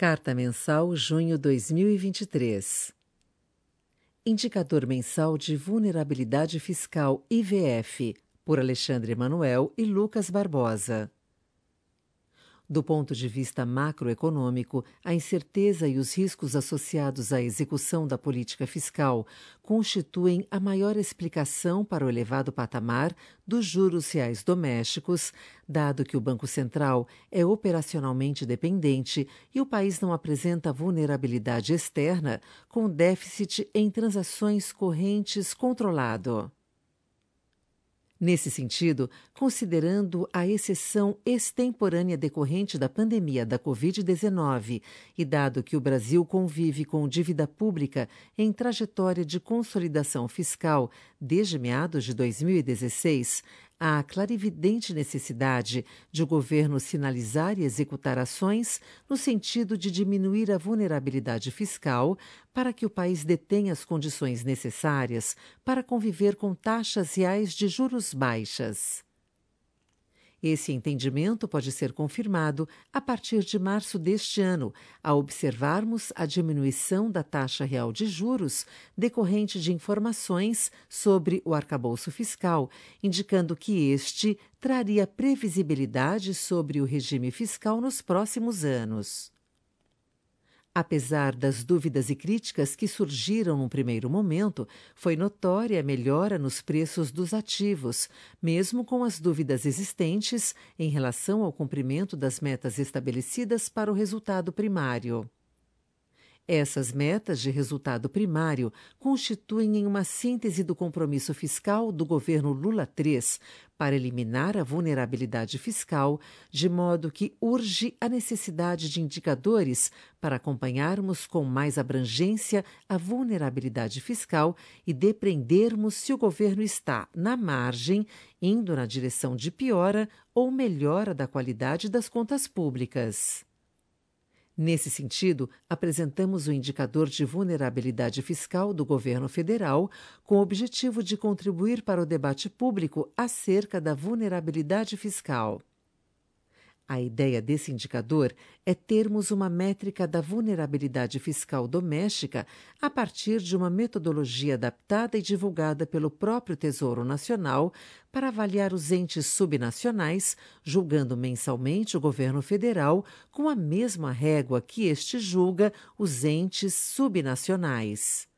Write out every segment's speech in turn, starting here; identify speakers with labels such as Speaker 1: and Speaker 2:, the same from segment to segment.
Speaker 1: Carta Mensal, junho 2023. Indicador Mensal de Vulnerabilidade Fiscal IVF, por Alexandre Emanuel e Lucas Barbosa. Do ponto de vista macroeconômico, a incerteza e os riscos associados à execução da política fiscal constituem a maior explicação para o elevado patamar dos juros reais domésticos, dado que o Banco Central é operacionalmente dependente e o país não apresenta vulnerabilidade externa, com déficit em transações correntes controlado. Nesse sentido, considerando a exceção extemporânea decorrente da pandemia da Covid-19 e dado que o Brasil convive com dívida pública em trajetória de consolidação fiscal desde meados de 2016, a clarividente necessidade de o governo sinalizar e executar ações no sentido de diminuir a vulnerabilidade fiscal para que o país detenha as condições necessárias para conviver com taxas reais de juros baixas. Esse entendimento pode ser confirmado a partir de março deste ano, ao observarmos a diminuição da taxa real de juros decorrente de informações sobre o arcabouço fiscal, indicando que este traria previsibilidade sobre o regime fiscal nos próximos anos. Apesar das dúvidas e críticas que surgiram num primeiro momento, foi notória a melhora nos preços dos ativos, mesmo com as dúvidas existentes em relação ao cumprimento das metas estabelecidas para o resultado primário. Essas metas de resultado primário constituem em uma síntese do compromisso fiscal do governo Lula III para eliminar a vulnerabilidade fiscal, de modo que urge a necessidade de indicadores para acompanharmos com mais abrangência a vulnerabilidade fiscal e depreendermos se o governo está na margem, indo na direção de piora ou melhora da qualidade das contas públicas. Nesse sentido, apresentamos o indicador de vulnerabilidade fiscal do governo federal, com o objetivo de contribuir para o debate público acerca da vulnerabilidade fiscal. A ideia desse indicador é termos uma métrica da vulnerabilidade fiscal doméstica a partir de uma metodologia adaptada e divulgada pelo próprio Tesouro Nacional para avaliar os entes subnacionais, julgando mensalmente o governo federal com a mesma régua que este julga os entes subnacionais.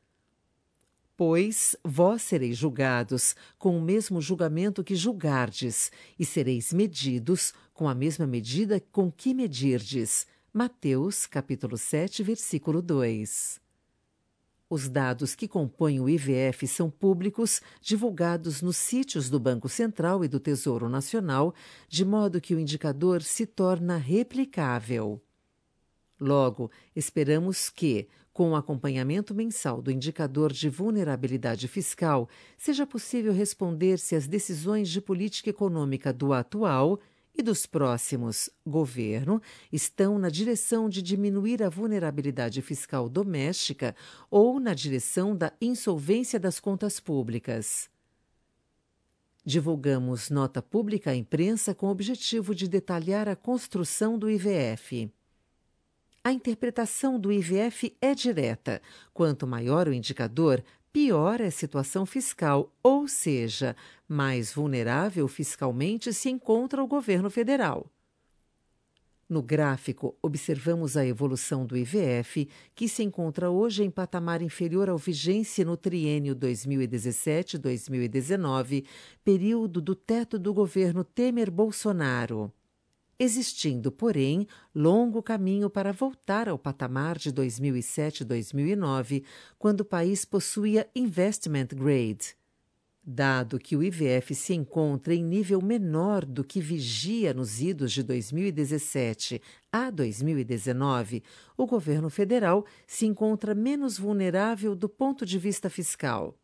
Speaker 1: Pois vós sereis julgados com o mesmo julgamento que julgardes, e sereis medidos com a mesma medida com que medirdes. Mateus, capítulo 7, versículo 2. Os dados que compõem o IVF são públicos, divulgados nos sítios do Banco Central e do Tesouro Nacional, de modo que o indicador se torna replicável. Logo, esperamos que, com o acompanhamento mensal do indicador de vulnerabilidade fiscal, seja possível responder se as decisões de política econômica do atual e dos próximos governo estão na direção de diminuir a vulnerabilidade fiscal doméstica ou na direção da insolvência das contas públicas. Divulgamos nota pública à imprensa com o objetivo de detalhar a construção do IVF. A interpretação do IVF é direta. Quanto maior o indicador, pior é a situação fiscal, ou seja, mais vulnerável fiscalmente se encontra o governo federal. No gráfico, observamos a evolução do IVF, que se encontra hoje em patamar inferior ao vigência no triênio 2017-2019, período do teto do governo Temer-Bolsonaro existindo, porém, longo caminho para voltar ao patamar de 2007-2009, quando o país possuía investment grade. Dado que o IVF se encontra em nível menor do que vigia nos idos de 2017 a 2019, o governo federal se encontra menos vulnerável do ponto de vista fiscal.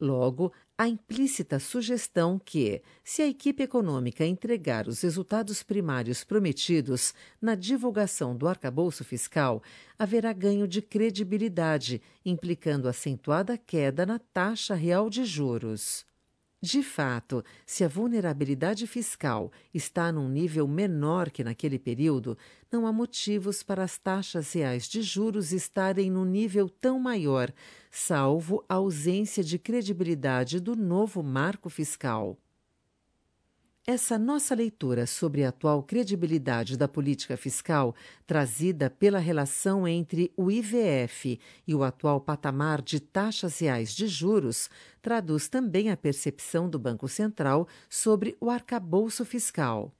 Speaker 1: Logo, a implícita sugestão que, se a equipe econômica entregar os resultados primários prometidos na divulgação do arcabouço fiscal, haverá ganho de credibilidade, implicando acentuada queda na taxa real de juros. De fato, se a vulnerabilidade fiscal está num nível menor que naquele período, não há motivos para as taxas reais de juros estarem num nível tão maior, salvo a ausência de credibilidade do novo marco fiscal. Essa nossa leitura sobre a atual credibilidade da política fiscal, trazida pela relação entre o IVF e o atual patamar de taxas reais de juros, traduz também a percepção do Banco Central sobre o arcabouço fiscal.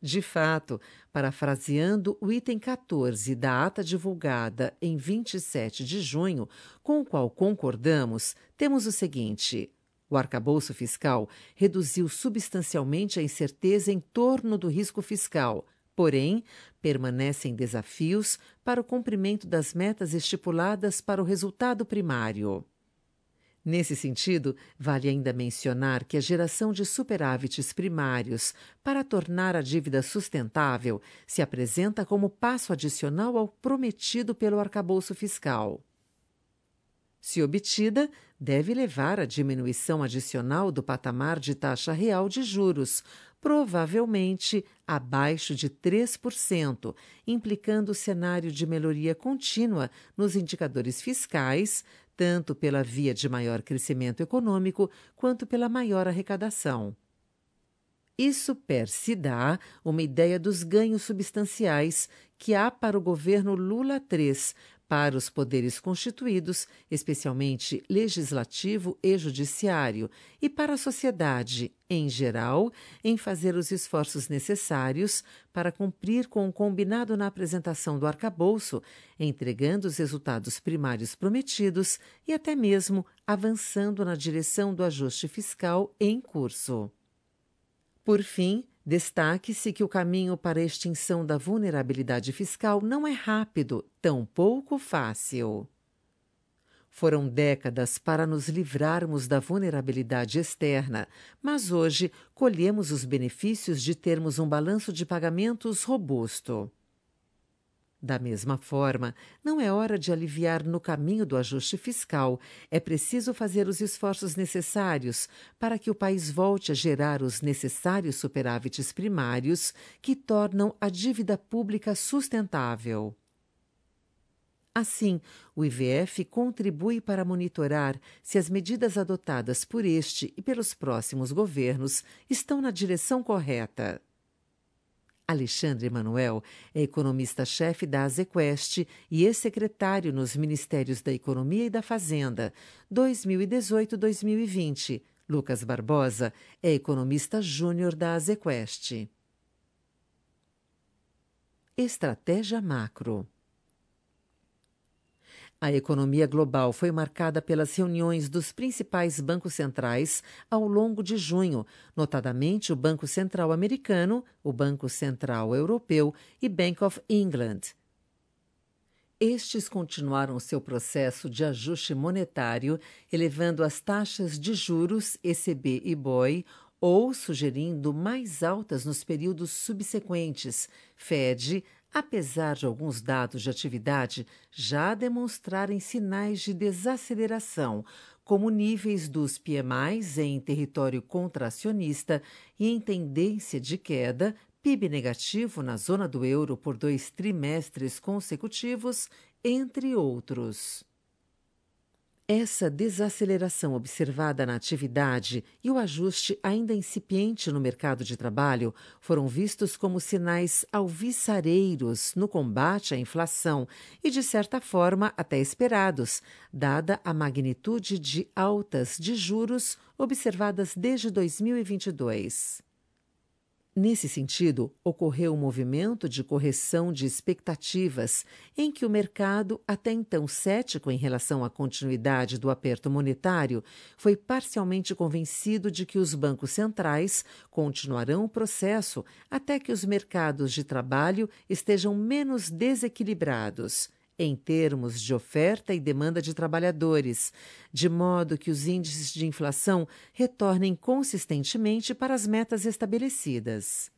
Speaker 1: De fato, parafraseando o item 14 da ata divulgada em 27 de junho, com o qual concordamos, temos o seguinte. O arcabouço fiscal reduziu substancialmente a incerteza em torno do risco fiscal, porém, permanecem desafios para o cumprimento das metas estipuladas para o resultado primário. Nesse sentido, vale ainda mencionar que a geração de superávites primários para tornar a dívida sustentável se apresenta como passo adicional ao prometido pelo arcabouço fiscal. Se obtida, deve levar à diminuição adicional do patamar de taxa real de juros, provavelmente abaixo de 3%, implicando cenário de melhoria contínua nos indicadores fiscais, tanto pela via de maior crescimento econômico quanto pela maior arrecadação. Isso per se dá uma ideia dos ganhos substanciais que há para o governo Lula III para os poderes constituídos, especialmente legislativo e judiciário, e para a sociedade, em geral, em fazer os esforços necessários para cumprir com o combinado na apresentação do arcabouço, entregando os resultados primários prometidos e até mesmo avançando na direção do ajuste fiscal em curso. Por fim, Destaque-se que o caminho para a extinção da vulnerabilidade fiscal não é rápido, tampouco fácil. Foram décadas para nos livrarmos da vulnerabilidade externa, mas hoje colhemos os benefícios de termos um balanço de pagamentos robusto. Da mesma forma, não é hora de aliviar no caminho do ajuste fiscal. É preciso fazer os esforços necessários para que o país volte a gerar os necessários superávites primários que tornam a dívida pública sustentável. Assim, o IVF contribui para monitorar se as medidas adotadas por este e pelos próximos governos estão na direção correta. Alexandre Manuel é economista-chefe da Azequest e ex-secretário nos Ministérios da Economia e da Fazenda, 2018-2020. Lucas Barbosa é economista júnior da Azequest. Estratégia Macro a economia global foi marcada pelas reuniões dos principais bancos centrais ao longo de junho, notadamente o Banco Central Americano, o Banco Central Europeu e Bank of England. Estes continuaram seu processo de ajuste monetário, elevando as taxas de juros ECB e BOE ou sugerindo mais altas nos períodos subsequentes, Fed, apesar de alguns dados de atividade já demonstrarem sinais de desaceleração, como níveis dos PMIs em território contracionista e em tendência de queda, PIB negativo na zona do euro por dois trimestres consecutivos, entre outros. Essa desaceleração observada na atividade e o ajuste ainda incipiente no mercado de trabalho foram vistos como sinais alvissareiros no combate à inflação e, de certa forma, até esperados, dada a magnitude de altas de juros observadas desde 2022. Nesse sentido, ocorreu um movimento de correção de expectativas, em que o mercado, até então cético em relação à continuidade do aperto monetário, foi parcialmente convencido de que os bancos centrais continuarão o processo até que os mercados de trabalho estejam menos desequilibrados em termos de oferta e demanda de trabalhadores, de modo que os índices de inflação retornem consistentemente para as metas estabelecidas.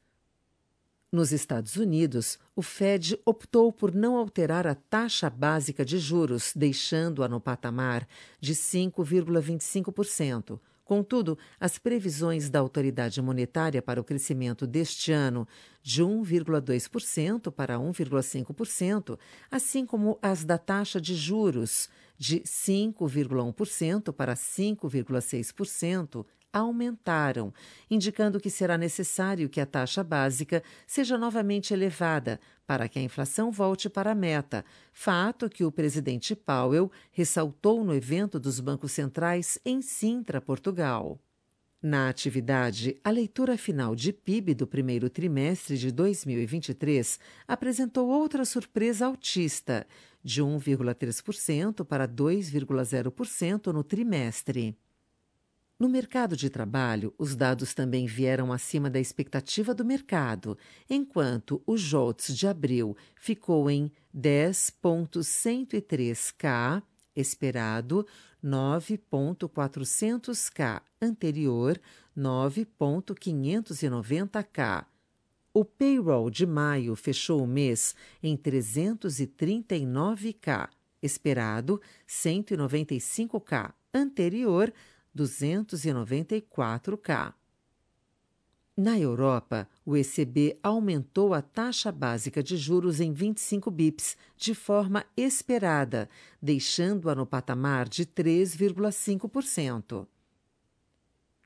Speaker 1: Nos Estados Unidos, o Fed optou por não alterar a taxa básica de juros, deixando-a no patamar de 5,25%, Contudo, as previsões da autoridade monetária para o crescimento deste ano, de 1,2% para 1,5%, assim como as da taxa de juros, de 5,1% para 5,6%, aumentaram, indicando que será necessário que a taxa básica seja novamente elevada para que a inflação volte para a meta, fato que o presidente Powell ressaltou no evento dos bancos centrais em Sintra, Portugal. Na atividade, a leitura final de PIB do primeiro trimestre de 2023 apresentou outra surpresa altista, de 1,3% para 2,0% no trimestre. No mercado de trabalho, os dados também vieram acima da expectativa do mercado, enquanto o JOLTS de abril ficou em 10,103K, esperado 9,400K, anterior 9,590K. O payroll de maio fechou o mês em 339K, esperado 195K, anterior 294K. Na Europa, o ECB aumentou a taxa básica de juros em 25 bips, de forma esperada, deixando-a no patamar de 3,5%.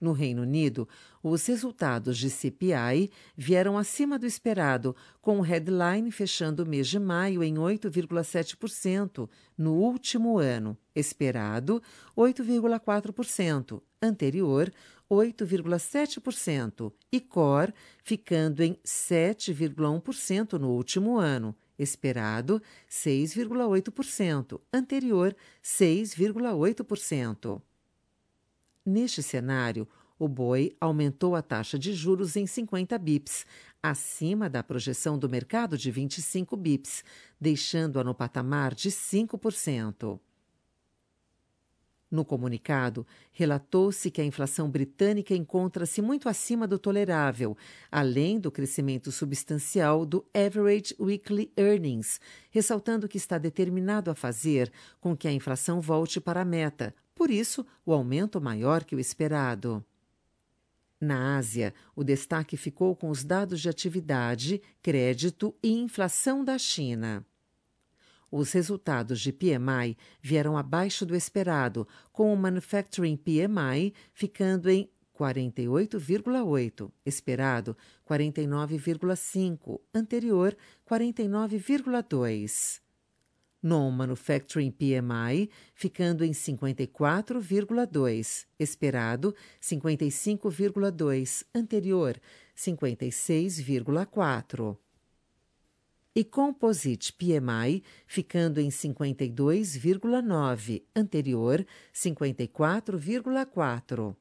Speaker 1: No Reino Unido, os resultados de CPI vieram acima do esperado, com o headline fechando o mês de maio em 8,7%, no último ano, esperado 8,4%, anterior 8,7%, e core ficando em 7,1% no último ano, esperado 6,8%, anterior 6,8%. Neste cenário, o BOE aumentou a taxa de juros em 50 bips, acima da projeção do mercado de 25 bips, deixando-a no patamar de 5%. No comunicado, relatou-se que a inflação britânica encontra-se muito acima do tolerável, além do crescimento substancial do Average Weekly Earnings, ressaltando que está determinado a fazer com que a inflação volte para a meta, por isso, o aumento maior que o esperado. Na Ásia, o destaque ficou com os dados de atividade, crédito e inflação da China. Os resultados de PMI vieram abaixo do esperado, com o Manufacturing PMI ficando em 48,8, esperado 49,5, anterior 49,2 non-manufacturing PMI ficando em 54,2, esperado 55,2, anterior 56,4. E Composite PMI ficando em 52,9, anterior 54,4.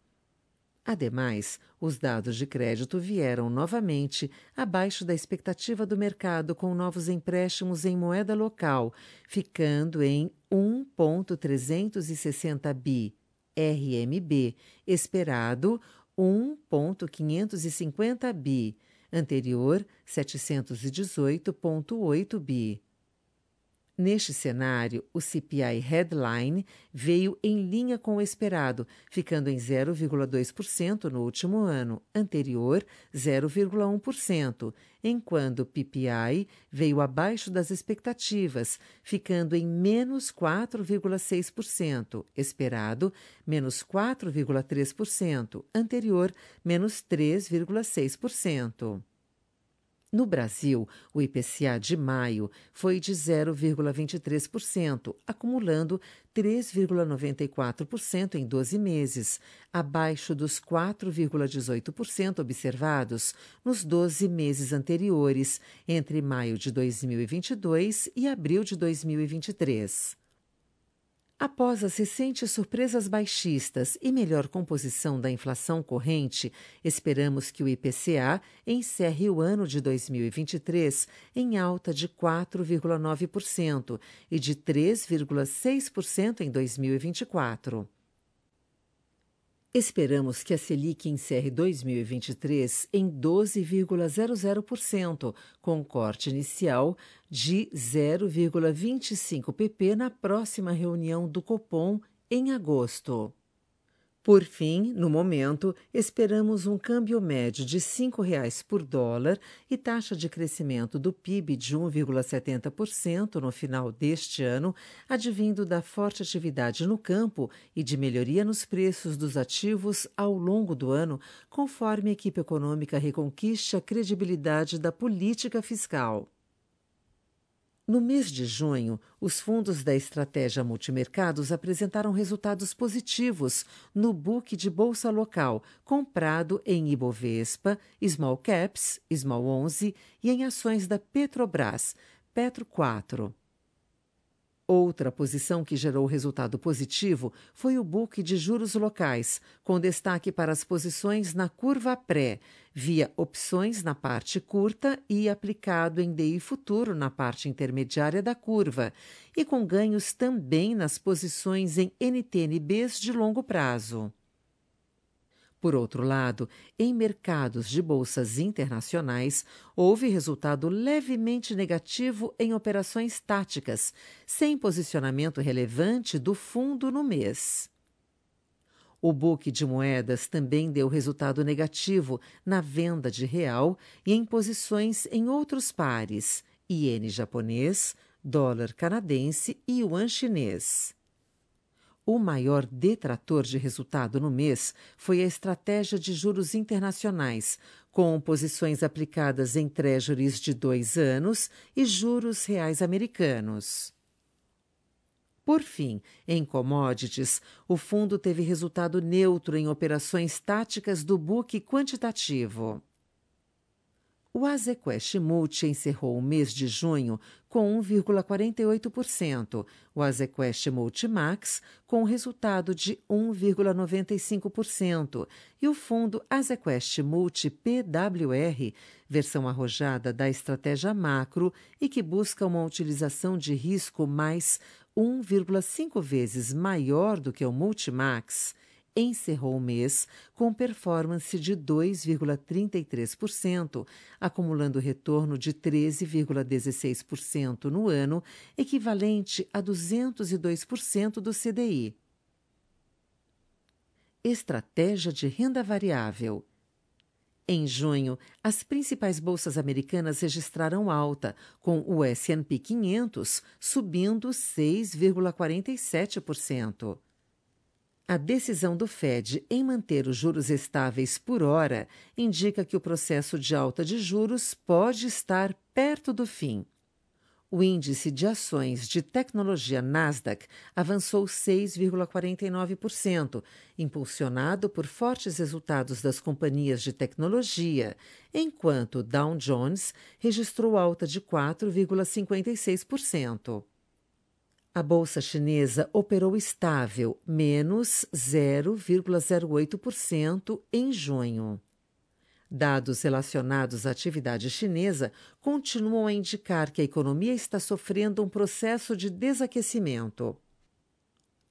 Speaker 1: Ademais, os dados de crédito vieram novamente abaixo da expectativa do mercado com novos empréstimos em moeda local, ficando em 1.360 bi RMB, esperado 1.550 bi, anterior 718.8 bi. Neste cenário, o CPI headline veio em linha com o esperado, ficando em 0,2% no último ano, anterior 0,1%, enquanto o PPI veio abaixo das expectativas, ficando em menos 4,6%, esperado menos 4,3%, anterior menos 3,6%. No Brasil, o IPCA de maio foi de 0,23%, acumulando 3,94% em 12 meses, abaixo dos 4,18% observados nos 12 meses anteriores, entre maio de 2022 e abril de 2023. Após as recentes surpresas baixistas e melhor composição da inflação corrente, esperamos que o IPCA encerre o ano de 2023 em alta de 4,9% e de 3,6% em 2024. Esperamos que a Selic encerre 2023 em 12,00%, com corte inicial de 0,25 pp na próxima reunião do Copom em agosto. Por fim, no momento, esperamos um câmbio médio de R$ 5,00 por dólar e taxa de crescimento do PIB de 1,70% no final deste ano, advindo da forte atividade no campo e de melhoria nos preços dos ativos ao longo do ano, conforme a equipe econômica reconquiste a credibilidade da política fiscal. No mês de junho, os fundos da estratégia multimercados apresentaram resultados positivos no book de bolsa local, comprado em Ibovespa, Small Caps, Small 11 e em ações da Petrobras, Petro 4. Outra posição que gerou resultado positivo foi o book de juros locais, com destaque para as posições na curva pré, via opções na parte curta e aplicado em DI futuro na parte intermediária da curva, e com ganhos também nas posições em NTNBs de longo prazo. Por outro lado, em mercados de bolsas internacionais, houve resultado levemente negativo em operações táticas, sem posicionamento relevante do fundo no mês. O book de moedas também deu resultado negativo na venda de real e em posições em outros pares, iene japonês, dólar canadense e yuan chinês. O maior detrator de resultado no mês foi a estratégia de juros internacionais, com posições aplicadas em treasuries de dois anos e juros reais americanos. Por fim, em commodities, o fundo teve resultado neutro em operações táticas do book quantitativo. O Azequest Multi encerrou o mês de junho com 1,48%, o Azequest Multimax com resultado de 1,95% e o fundo Azequest Multi PWR, versão arrojada da estratégia macro e que busca uma utilização de risco mais 1,5 vezes maior do que o Multimax, encerrou o mês com performance de 2,33%, acumulando retorno de 13,16% no ano, equivalente a 202% do CDI. Estratégia de renda variável. Em junho, as principais bolsas americanas registraram alta, com o S&P 500 subindo 6,47%. A decisão do Fed em manter os juros estáveis por hora indica que o processo de alta de juros pode estar perto do fim. O índice de ações de tecnologia Nasdaq avançou 6,49%, impulsionado por fortes resultados das companhias de tecnologia, enquanto Dow Jones registrou alta de 4,56%. A bolsa chinesa operou estável, menos 0,08% em junho. Dados relacionados à atividade chinesa continuam a indicar que a economia está sofrendo um processo de desaquecimento.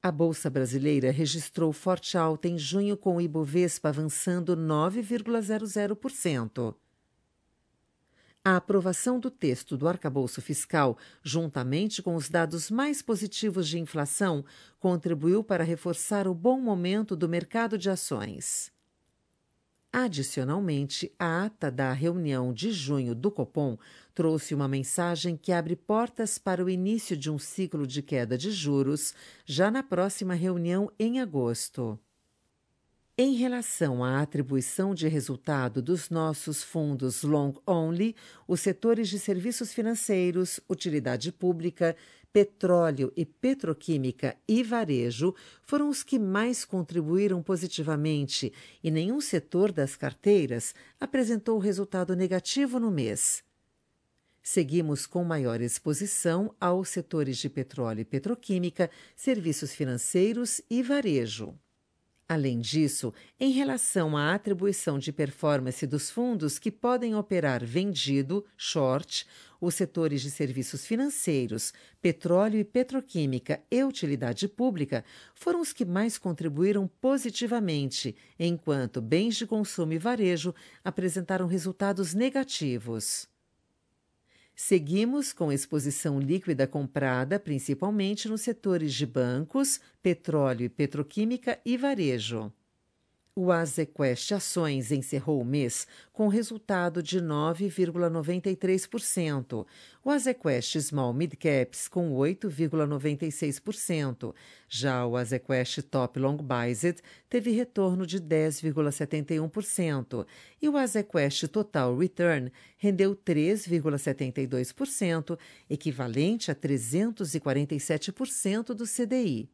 Speaker 1: A Bolsa Brasileira registrou forte alta em junho, com o Ibovespa avançando 9,00%. A aprovação do texto do arcabouço fiscal, juntamente com os dados mais positivos de inflação, contribuiu para reforçar o bom momento do mercado de ações. Adicionalmente, a ata da reunião de junho do Copom trouxe uma mensagem que abre portas para o início de um ciclo de queda de juros já na próxima reunião em agosto. Em relação à atribuição de resultado dos nossos fundos long only, os setores de serviços financeiros, utilidade pública, petróleo e petroquímica e varejo foram os que mais contribuíram positivamente e nenhum setor das carteiras apresentou resultado negativo no mês. Seguimos com maior exposição aos setores de petróleo e petroquímica, serviços financeiros e varejo. Além disso, em relação à atribuição de performance dos fundos que podem operar vendido, short, os setores de serviços financeiros, petróleo e petroquímica e utilidade pública foram os que mais contribuíram positivamente, enquanto bens de consumo e varejo apresentaram resultados negativos. Seguimos com exposição líquida comprada principalmente nos setores de bancos, petróleo e petroquímica e varejo. O Azequest Ações encerrou o mês com resultado de 9,93%, o Azequest Small Mid Caps com 8,96%, já o Azequest Top Long Biased teve retorno de 10,71% e o Azequest Total Return rendeu 3,72%, equivalente a 347% do CDI.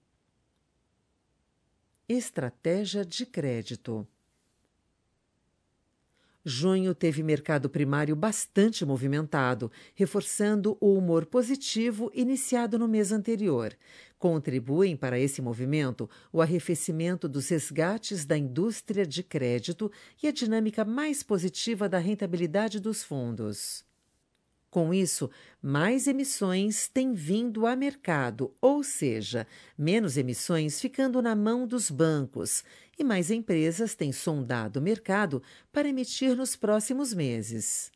Speaker 1: Estratégia de crédito. Junho teve mercado primário bastante movimentado, reforçando o humor positivo iniciado no mês anterior. Contribuem para esse movimento o arrefecimento dos resgates da indústria de crédito e a dinâmica mais positiva da rentabilidade dos fundos. Com isso, mais emissões têm vindo a mercado, ou seja, menos emissões ficando na mão dos bancos, e mais empresas têm sondado o mercado para emitir nos próximos meses.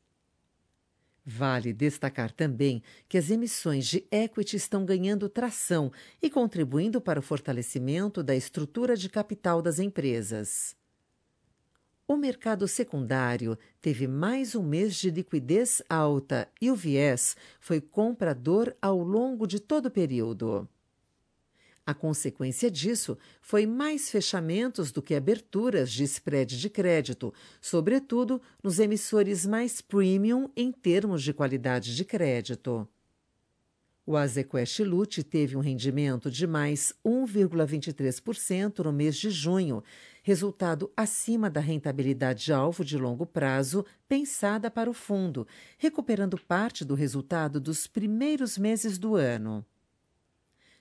Speaker 1: Vale destacar também que as emissões de equity estão ganhando tração e contribuindo para o fortalecimento da estrutura de capital das empresas. O mercado secundário teve mais um mês de liquidez alta e o viés foi comprador ao longo de todo o período. A consequência disso foi mais fechamentos do que aberturas de spread de crédito, sobretudo nos emissores mais premium em termos de qualidade de crédito. O Azequest Lute teve um rendimento de mais 1,23% no mês de junho, resultado acima da rentabilidade alvo de longo prazo pensada para o fundo, recuperando parte do resultado dos primeiros meses do ano.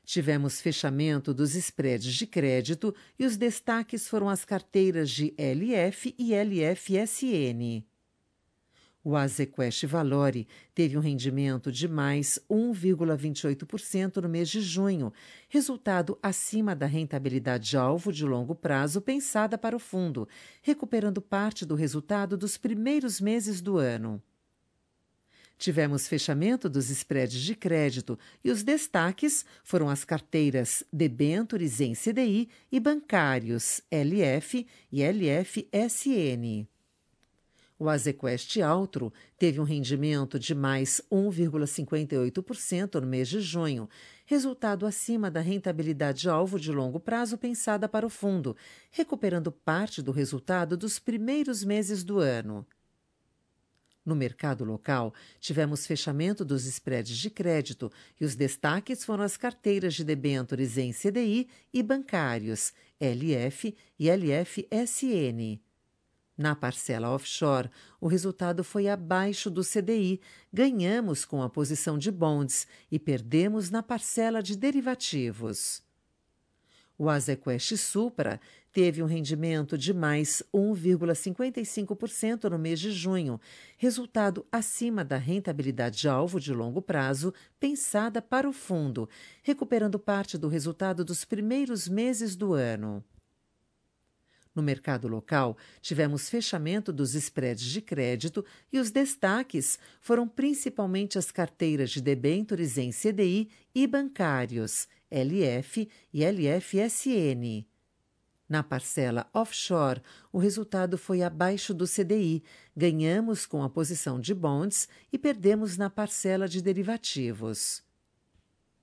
Speaker 1: Tivemos fechamento dos spreads de crédito e os destaques foram as carteiras de LF e LFSN. O Azequest Valore teve um rendimento de mais 1,28% no mês de junho, resultado acima da rentabilidade alvo de longo prazo pensada para o fundo, recuperando parte do resultado dos primeiros meses do ano. Tivemos fechamento dos spreads de crédito e os destaques foram as carteiras debêntures em CDI e bancários LF e LFSN. O Azequest Altro teve um rendimento de mais 1,58% no mês de junho, resultado acima da rentabilidade alvo de longo prazo pensada para o fundo, recuperando parte do resultado dos primeiros meses do ano. No mercado local, tivemos fechamento dos spreads de crédito e os destaques foram as carteiras de debêntures em CDI e bancários, LF e LFSN. Na parcela offshore, o resultado foi abaixo do CDI. Ganhamos com a posição de bonds e perdemos na parcela de derivativos. O Azequest Supra teve um rendimento de mais 1,55% no mês de junho, resultado acima da rentabilidade alvo de longo prazo pensada para o fundo, recuperando parte do resultado dos primeiros meses do ano. No mercado local, tivemos fechamento dos spreads de crédito e os destaques foram principalmente as carteiras de debêntures em CDI e bancários, LF e LFSN. Na parcela offshore, o resultado foi abaixo do CDI. Ganhamos com a posição de bonds e perdemos na parcela de derivativos.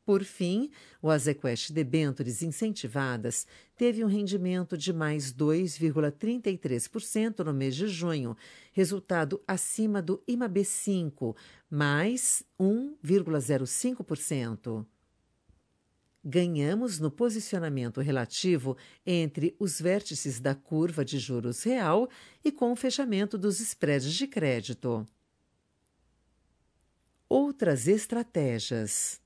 Speaker 1: Por fim, o Azequest Debentures incentivadas teve um rendimento de mais 2,33% no mês de junho, resultado acima do IMAB5, mais 1,05%. Ganhamos no posicionamento relativo entre os vértices da curva de juros real e com o fechamento dos spreads de crédito. Outras estratégias.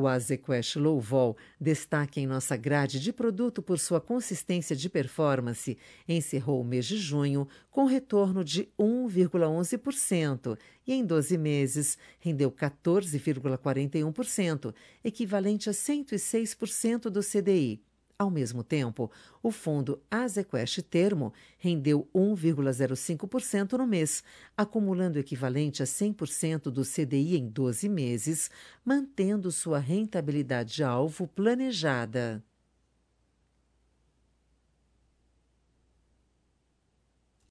Speaker 1: O Azequest Low Vol, destaque em nossa grade de produto por sua consistência de performance, encerrou o mês de junho com retorno de 1,11% e em 12 meses rendeu 14,41%, equivalente a 106% do CDI. Ao mesmo tempo, o fundo Azequest Termo rendeu 1,05% no mês, acumulando equivalente a 100% do CDI em 12 meses, mantendo sua rentabilidade alvo planejada.